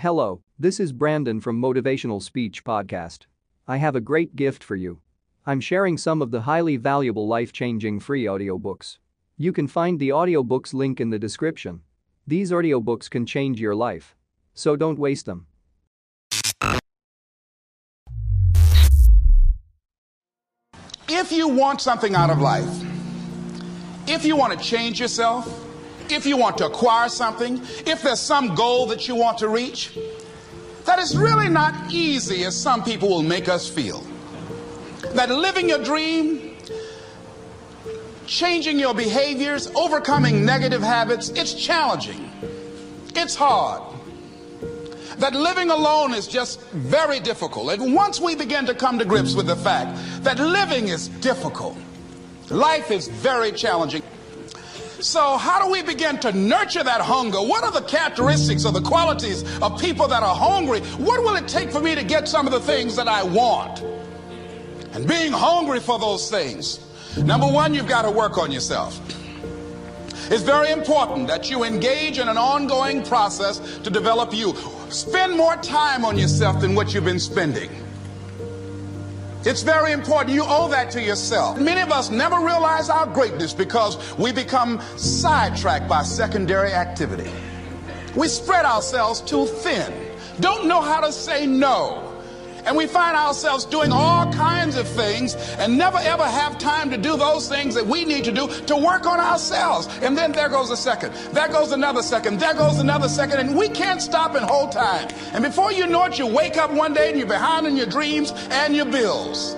Hello, this is Brandon from Motivational Speech Podcast. I have a great gift for you. I'm sharing some of the highly valuable life-changing free audiobooks. You can find the audiobooks link in the description. These audiobooks can change your life. So don't waste them. If you want something out of life, if you want to change yourself, if you want to acquire something, if there's some goal that you want to reach, that is really not easy as some people will make us feel. That living your dream, changing your behaviors, overcoming negative habits, it's challenging. It's hard. That living alone is just very difficult. And once we begin to come to grips with the fact that living is difficult, life is very challenging. So, how do we begin to nurture that hunger? What are the characteristics or the qualities of people that are hungry? What will it take for me to get some of the things that I want? And being hungry for those things, number one, you've got to work on yourself. It's very important that you engage in an ongoing process to develop you. Spend more time on yourself than what you've been spending. It's very important. You owe that to yourself. Many of us never realize our greatness because we become sidetracked by secondary activity. We spread ourselves too thin, don't know how to say no. And we find ourselves doing all kinds of things and never ever have time to do those things that we need to do to work on ourselves. And then there goes a second, there goes another second, there goes another second, and we can't stop and hold time. And before you know it, you wake up one day and you're behind in your dreams and your bills.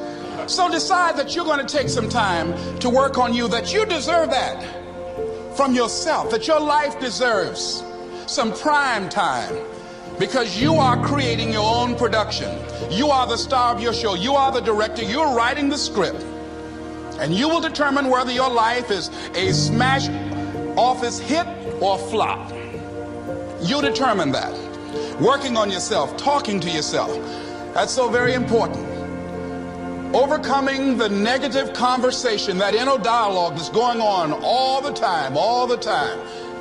So decide that you're going to take some time to work on you, that you deserve that from yourself, that your life deserves some prime time because you are creating your own production. You are the star of your show. You are the director. You're writing the script. And you will determine whether your life is a smash office hit or flop. You determine that. Working on yourself, talking to yourself. That's so very important. Overcoming the negative conversation, that inner dialogue that's going on all the time, all the time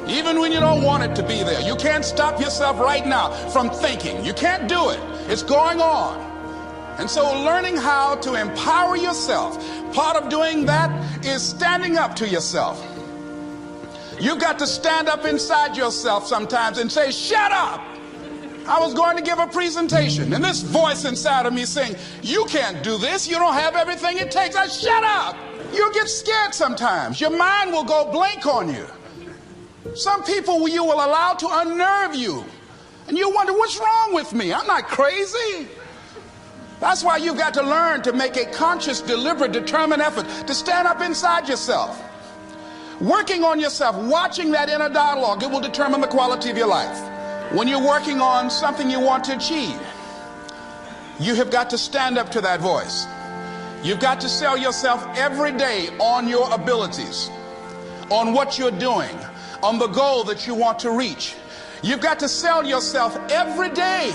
even when you don't want it to be there. You can't stop yourself right now from thinking. You can't do it. It's going on. And so learning how to empower yourself, part of doing that is standing up to yourself. You've got to stand up inside yourself sometimes and say, shut up. I was going to give a presentation, and this voice inside of me saying, You can't do this. You don't have everything it takes. I shut up. You'll get scared sometimes. Your mind will go blank on you. Some people you will allow to unnerve you. And you wonder, what's wrong with me? I'm not crazy. That's why you've got to learn to make a conscious, deliberate, determined effort to stand up inside yourself. Working on yourself, watching that inner dialogue, it will determine the quality of your life. When you're working on something you want to achieve, you have got to stand up to that voice. You've got to sell yourself every day on your abilities, on what you're doing, on the goal that you want to reach. You've got to sell yourself every day,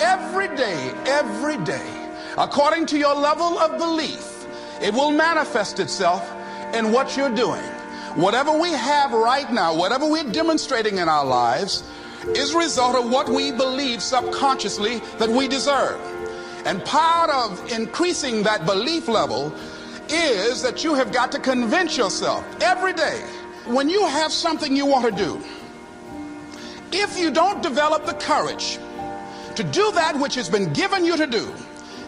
every day, every day. According to your level of belief, it will manifest itself in what you're doing. Whatever we have right now, whatever we're demonstrating in our lives, is a result of what we believe subconsciously that we deserve. And part of increasing that belief level is that you have got to convince yourself every day when you have something you want to do, if you don't develop the courage to do that which has been given you to do,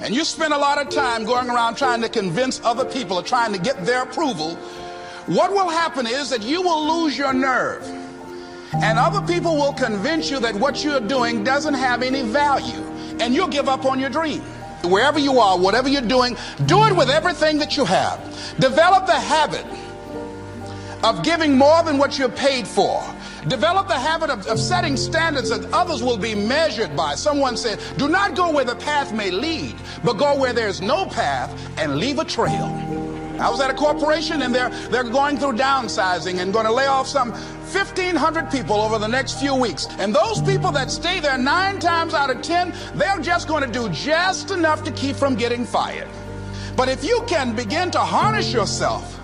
and you spend a lot of time going around trying to convince other people or trying to get their approval, what will happen is that you will lose your nerve. And other people will convince you that what you're doing doesn't have any value, and you'll give up on your dream. Wherever you are, whatever you're doing, do it with everything that you have. Develop the habit of giving more than what you're paid for. Develop the habit of, of, setting standards that others will be measured by. Someone said, do not go where the path may lead, but go where there's no path and leave a trail. I was at a corporation and they're, they're going through downsizing and going to lay off some 1,500 people over the next few weeks. And those people that stay there nine times out of 10, they're just going to do just enough to keep from getting fired. But if you can begin to harness yourself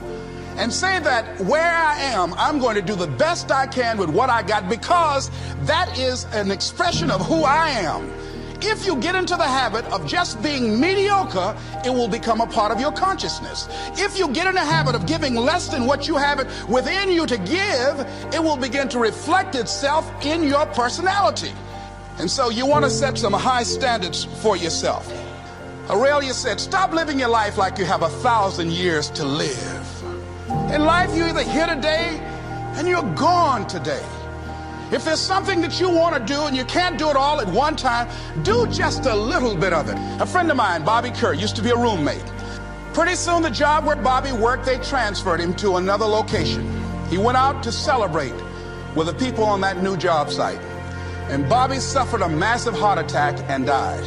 and say that where I am, I'm going to do the best I can with what I got because that is an expression of who I am. If you get into the habit of just being mediocre, it will become a part of your consciousness. If you get in the habit of giving less than what you have it within you to give, it will begin to reflect itself in your personality. And so you want to set some high standards for yourself. Aurelia said, Stop living your life like you have a thousand years to live. In life, you're either here today and you're gone today. If there's something that you want to do and you can't do it all at one time, do just a little bit of it. A friend of mine, Bobby Kerr, used to be a roommate. Pretty soon, the job where Bobby worked, they transferred him to another location. He went out to celebrate with the people on that new job site. And Bobby suffered a massive heart attack and died.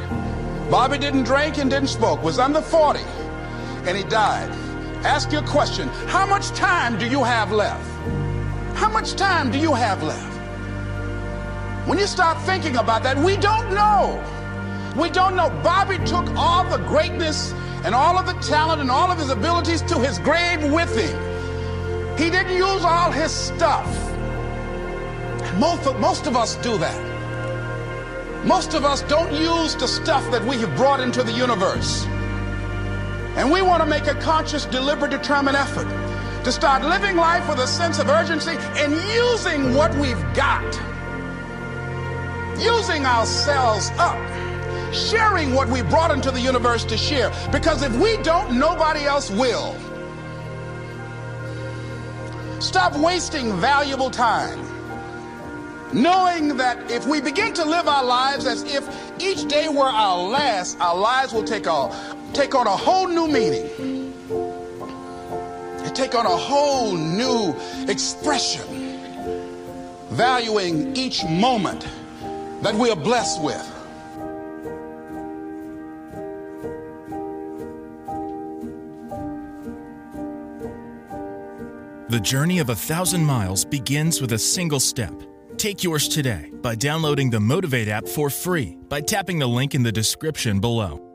Bobby didn't drink and didn't smoke, was under 40, and he died. Ask your question How much time do you have left? How much time do you have left? When you start thinking about that, we don't know. We don't know. Bobby took all the greatness and all of the talent and all of his abilities to his grave with him. He didn't use all his stuff. Most of, most of us do that. Most of us don't use the stuff that we have brought into the universe. And we want to make a conscious, deliberate, determined effort to start living life with a sense of urgency and using what we've got using ourselves up, sharing what we brought into the universe to share. Because if we don't, nobody else will. Stop wasting valuable time. Knowing that if we begin to live our lives as if each day were our last, our lives will take, a, take on a whole new meaning. take on a whole new expression, valuing each moment that we are blessed with. The journey of a thousand miles begins with a single step. Take yours today by downloading the Motivate app for free by tapping the link in the description below.